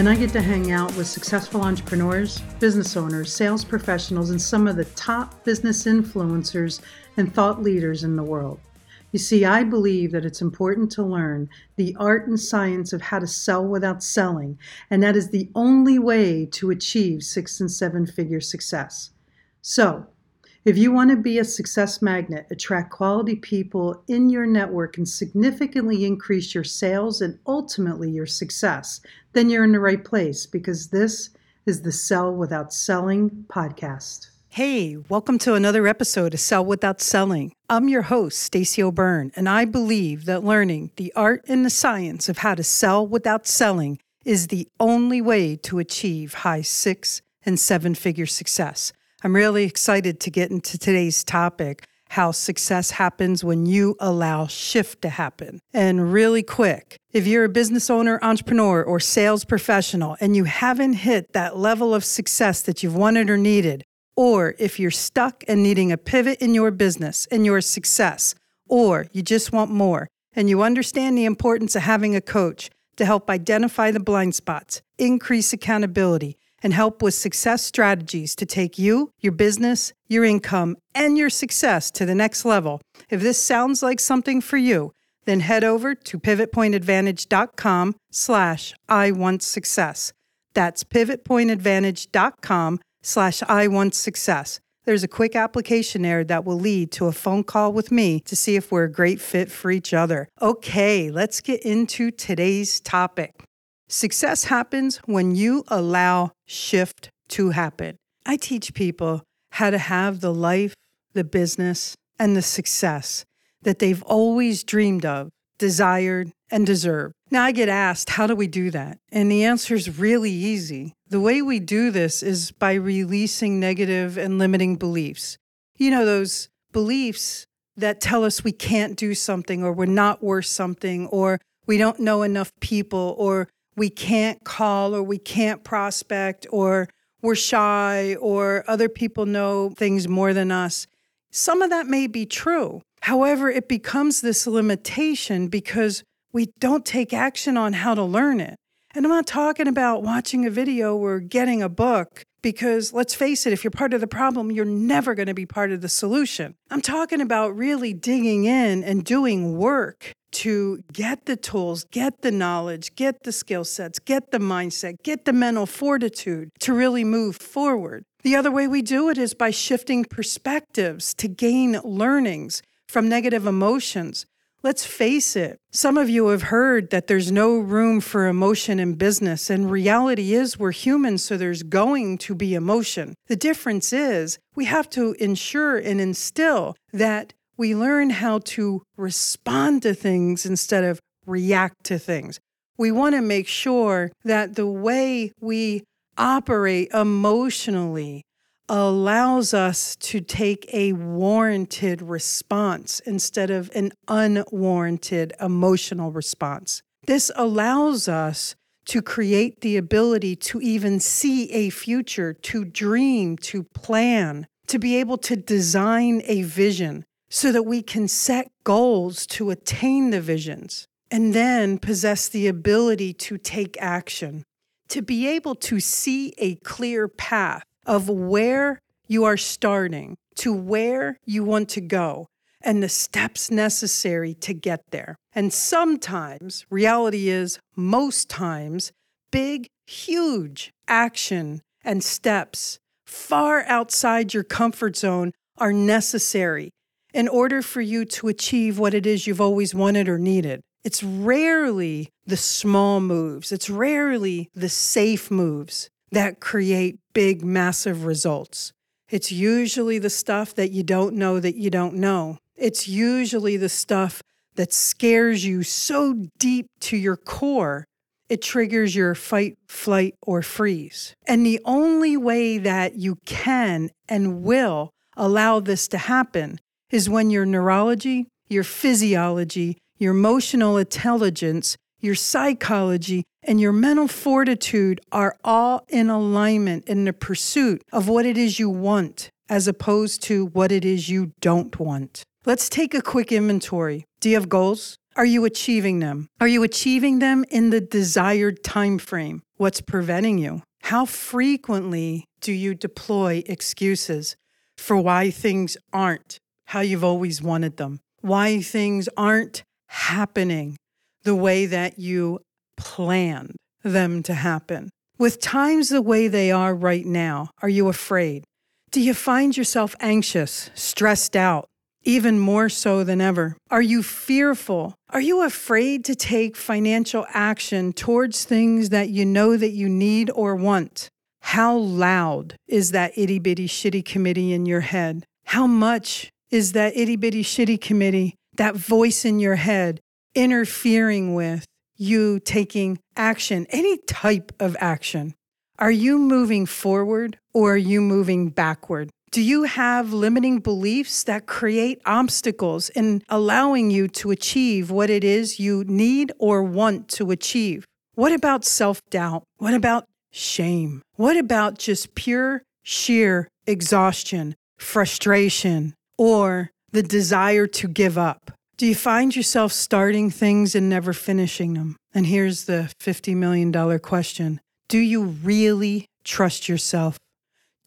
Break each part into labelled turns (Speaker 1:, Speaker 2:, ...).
Speaker 1: and I get to hang out with successful entrepreneurs, business owners, sales professionals, and some of the top business influencers and thought leaders in the world. You see, I believe that it's important to learn the art and science of how to sell without selling, and that is the only way to achieve six and seven figure success. So, if you want to be a success magnet, attract quality people in your network, and significantly increase your sales and ultimately your success, then you're in the right place because this is the Sell Without Selling podcast. Hey, welcome to another episode of Sell Without Selling. I'm your host, Stacey O'Byrne, and I believe that learning the art and the science of how to sell without selling is the only way to achieve high six and seven figure success. I'm really excited to get into today's topic how success happens when you allow shift to happen. And really quick, if you're a business owner, entrepreneur, or sales professional and you haven't hit that level of success that you've wanted or needed, or if you're stuck and needing a pivot in your business and your success, or you just want more, and you understand the importance of having a coach to help identify the blind spots, increase accountability, and help with success strategies to take you, your business, your income, and your success to the next level. If this sounds like something for you, then head over to pivotpointadvantage.com slash I want success. That's pivotpointadvantage.com slash I want success. There's a quick application there that will lead to a phone call with me to see if we're a great fit for each other. Okay, let's get into today's topic. Success happens when you allow shift to happen. I teach people how to have the life, the business, and the success that they've always dreamed of, desired, and deserved. Now, I get asked, how do we do that? And the answer is really easy. The way we do this is by releasing negative and limiting beliefs. You know, those beliefs that tell us we can't do something or we're not worth something or we don't know enough people or we can't call or we can't prospect or we're shy or other people know things more than us. Some of that may be true. However, it becomes this limitation because we don't take action on how to learn it. And I'm not talking about watching a video or getting a book because let's face it, if you're part of the problem, you're never going to be part of the solution. I'm talking about really digging in and doing work to get the tools, get the knowledge, get the skill sets, get the mindset, get the mental fortitude to really move forward. The other way we do it is by shifting perspectives to gain learnings from negative emotions. Let's face it, some of you have heard that there's no room for emotion in business, and reality is we're humans, so there's going to be emotion. The difference is we have to ensure and instill that we learn how to respond to things instead of react to things. We want to make sure that the way we operate emotionally allows us to take a warranted response instead of an unwarranted emotional response. This allows us to create the ability to even see a future, to dream, to plan, to be able to design a vision so that we can set goals to attain the visions and then possess the ability to take action, to be able to see a clear path of where you are starting to where you want to go and the steps necessary to get there. And sometimes, reality is most times, big, huge action and steps far outside your comfort zone are necessary in order for you to achieve what it is you've always wanted or needed. It's rarely the small moves, it's rarely the safe moves that create big, massive results. It's usually the stuff that you don't know that you don't know. It's usually the stuff that scares you so deep to your core it triggers your fight, flight, or freeze. And the only way that you can and will allow this to happen is when your neurology, your physiology, your emotional intelligence, your psychology, and your mental fortitude are all in alignment in the pursuit of what it is you want as opposed to what it is you don't want. Let's take a quick inventory. Do you have goals? Are you achieving them? Are you achieving them in the desired time frame? What's preventing you? How frequently do you deploy excuses for why things aren't how you've always wanted them? Why things aren't happening the way that you planned them to happen. With times the way they are right now, are you afraid? Do you find yourself anxious, stressed out, even more so than ever? Are you fearful? Are you afraid to take financial action towards things that you know that you need or want? How loud is that itty bitty shitty committee in your head? How much is that itty bitty shitty committee, that voice in your head, interfering with you taking action, any type of action? Are you moving forward or are you moving backward? Do you have limiting beliefs that create obstacles in allowing you to achieve what it is you need or want to achieve? What about self doubt? What about shame? What about just pure, sheer exhaustion, frustration, or the desire to give up? Do you find yourself starting things and never finishing them? And here's the $50 million question Do you really trust yourself?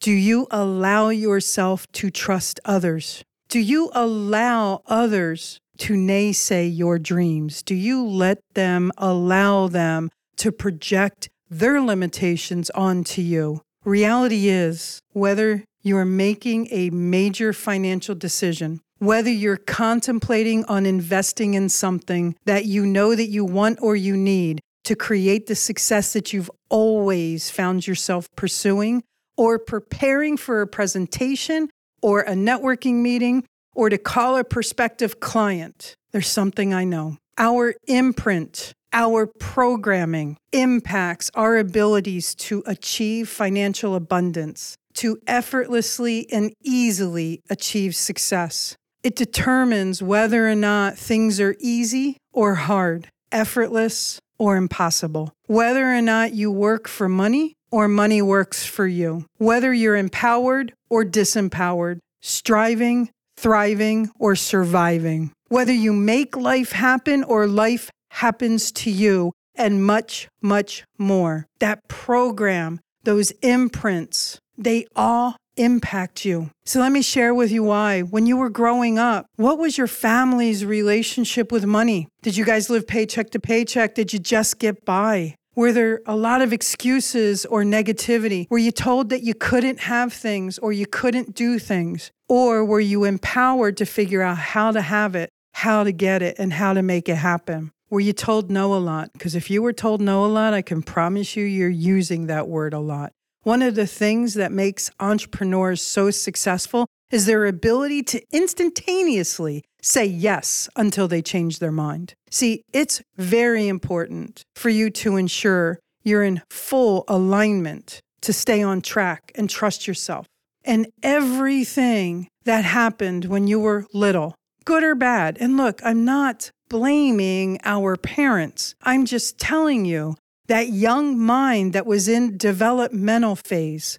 Speaker 1: Do you allow yourself to trust others? Do you allow others to naysay your dreams? Do you let them allow them to project their limitations onto you? Reality is, whether you're making a major financial decision, whether you're contemplating on investing in something that you know that you want or you need to create the success that you've always found yourself pursuing, or preparing for a presentation or a networking meeting, or to call a prospective client, there's something I know. Our imprint, our programming impacts our abilities to achieve financial abundance, to effortlessly and easily achieve success. It determines whether or not things are easy or hard, effortless or impossible, whether or not you work for money or money works for you, whether you're empowered or disempowered, striving, thriving, or surviving, whether you make life happen or life happens to you, and much, much more. That program, those imprints, they all impact you. So let me share with you why. When you were growing up, what was your family's relationship with money? Did you guys live paycheck to paycheck? Did you just get by? Were there a lot of excuses or negativity? Were you told that you couldn't have things or you couldn't do things? Or were you empowered to figure out how to have it, how to get it, and how to make it happen? Were you told no a lot? Because if you were told no a lot, I can promise you you're using that word a lot. One of the things that makes entrepreneurs so successful is their ability to instantaneously say yes until they change their mind. See, it's very important for you to ensure you're in full alignment to stay on track and trust yourself. And everything that happened when you were little, good or bad, and look, I'm not blaming our parents. I'm just telling you that young mind that was in developmental phase,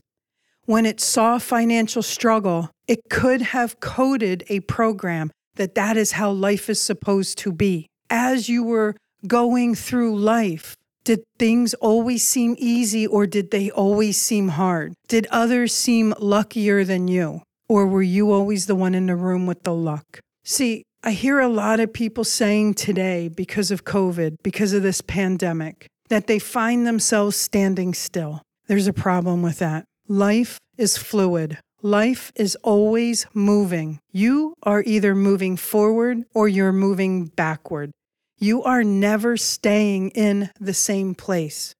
Speaker 1: when it saw financial struggle, it could have coded a program that that is how life is supposed to be. As you were going through life, did things always seem easy or did they always seem hard? Did others seem luckier than you? Or were you always the one in the room with the luck? See, I hear a lot of people saying today, because of COVID, because of this pandemic, that they find themselves standing still. There's a problem with that. Life is fluid. Life is always moving. You are either moving forward or you're moving backward. You are never staying in the same place.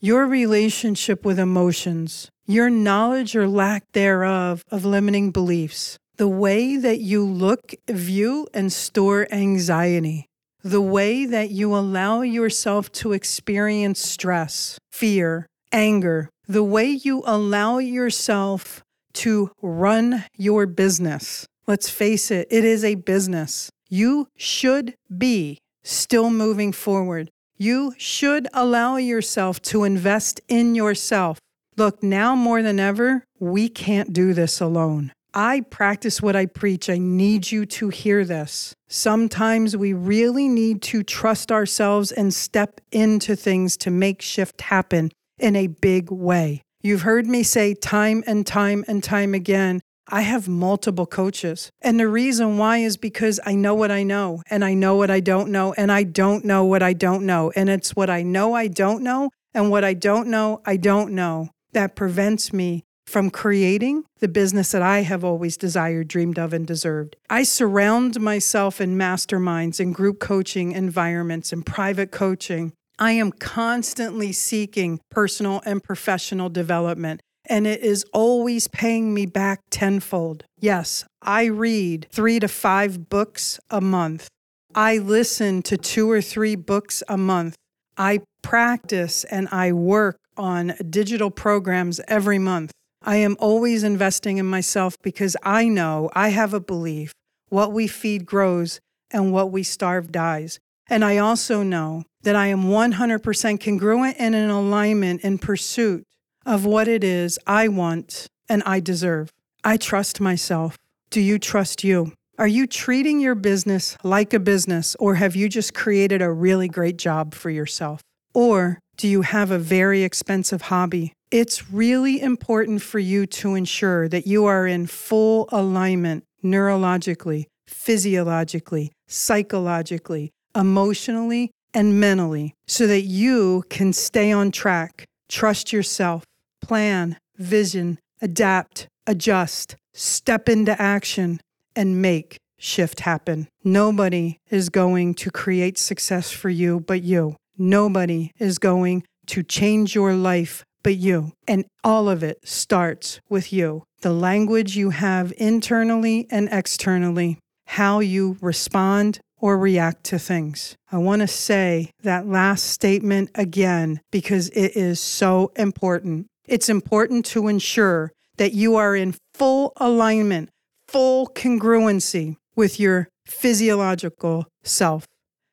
Speaker 1: Your relationship with emotions, your knowledge or lack thereof of limiting beliefs, the way that you look, view, and store anxiety, the way that you allow yourself to experience stress, fear, anger, the way you allow yourself to run your business. Let's face it, it is a business. You should be still moving forward. You should allow yourself to invest in yourself. Look, now more than ever, we can't do this alone. I practice what I preach. I need you to hear this. Sometimes we really need to trust ourselves and step into things to make shift happen in a big way. You've heard me say time and time and time again I have multiple coaches. And the reason why is because I know what I know and I know what I don't know and I don't know what I don't know. And it's what I know I don't know and what I don't know I don't know that prevents me from creating the business that I have always desired, dreamed of, and deserved. I surround myself in masterminds and group coaching environments and private coaching. I am constantly seeking personal and professional development and it is always paying me back tenfold. Yes, I read three to five books a month. I listen to two or three books a month. I practice and I work on digital programs every month. I am always investing in myself because I know I have a belief what we feed grows and what we starve dies. And I also know that I am 100% congruent and in alignment in pursuit of what it is I want and I deserve. I trust myself. Do you trust you? Are you treating your business like a business, or have you just created a really great job for yourself? Or do you have a very expensive hobby? It's really important for you to ensure that you are in full alignment neurologically, physiologically, psychologically, emotionally, and mentally so that you can stay on track. Trust yourself plan, vision, adapt, adjust, step into action, and make shift happen. Nobody is going to create success for you but you. Nobody is going to change your life but you. And all of it starts with you. The language you have internally and externally, how you respond or react to things. I want to say that last statement again because it is so important. It's important to ensure that you are in full alignment, full congruency with your physiological self,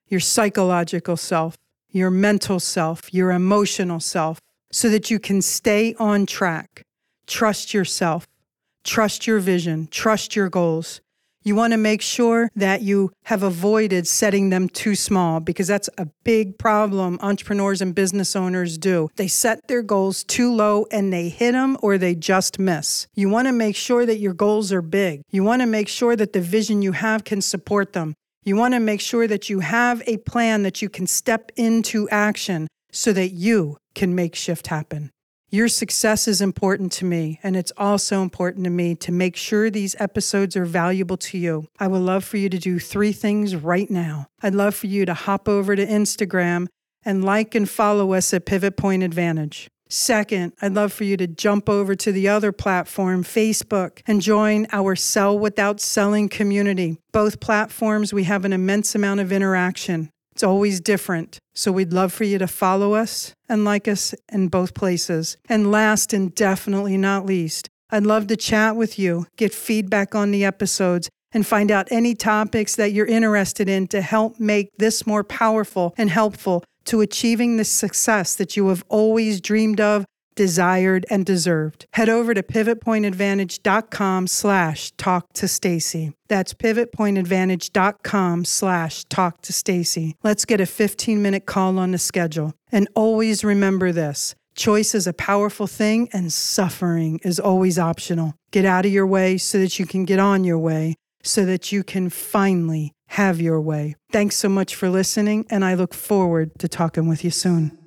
Speaker 1: your psychological self, your mental self, your emotional self, so that you can stay on track. Trust yourself, trust your vision, trust your goals, you want to make sure that you have avoided setting them too small because that's a big problem entrepreneurs and business owners do. They set their goals too low and they hit them or they just miss. You want to make sure that your goals are big. You want to make sure that the vision you have can support them. You want to make sure that you have a plan that you can step into action so that you can make shift happen. Your success is important to me, and it's also important to me to make sure these episodes are valuable to you. I would love for you to do three things right now. I'd love for you to hop over to Instagram and like and follow us at Pivot Point Advantage. Second, I'd love for you to jump over to the other platform, Facebook, and join our Sell Without Selling community. Both platforms, we have an immense amount of interaction. It's always different. So we'd love for you to follow us and like us in both places. And last and definitely not least, I'd love to chat with you, get feedback on the episodes, and find out any topics that you're interested in to help make this more powerful and helpful to achieving the success that you have always dreamed of desired, and deserved. Head over to pivotpointadvantage.com slash talk to Stacey. That's pivotpointadvantage.com slash talk to Stacey. Let's get a 15 minute call on the schedule. And always remember this. Choice is a powerful thing and suffering is always optional. Get out of your way so that you can get on your way, so that you can finally have your way. Thanks so much for listening, and I look forward to talking with you soon.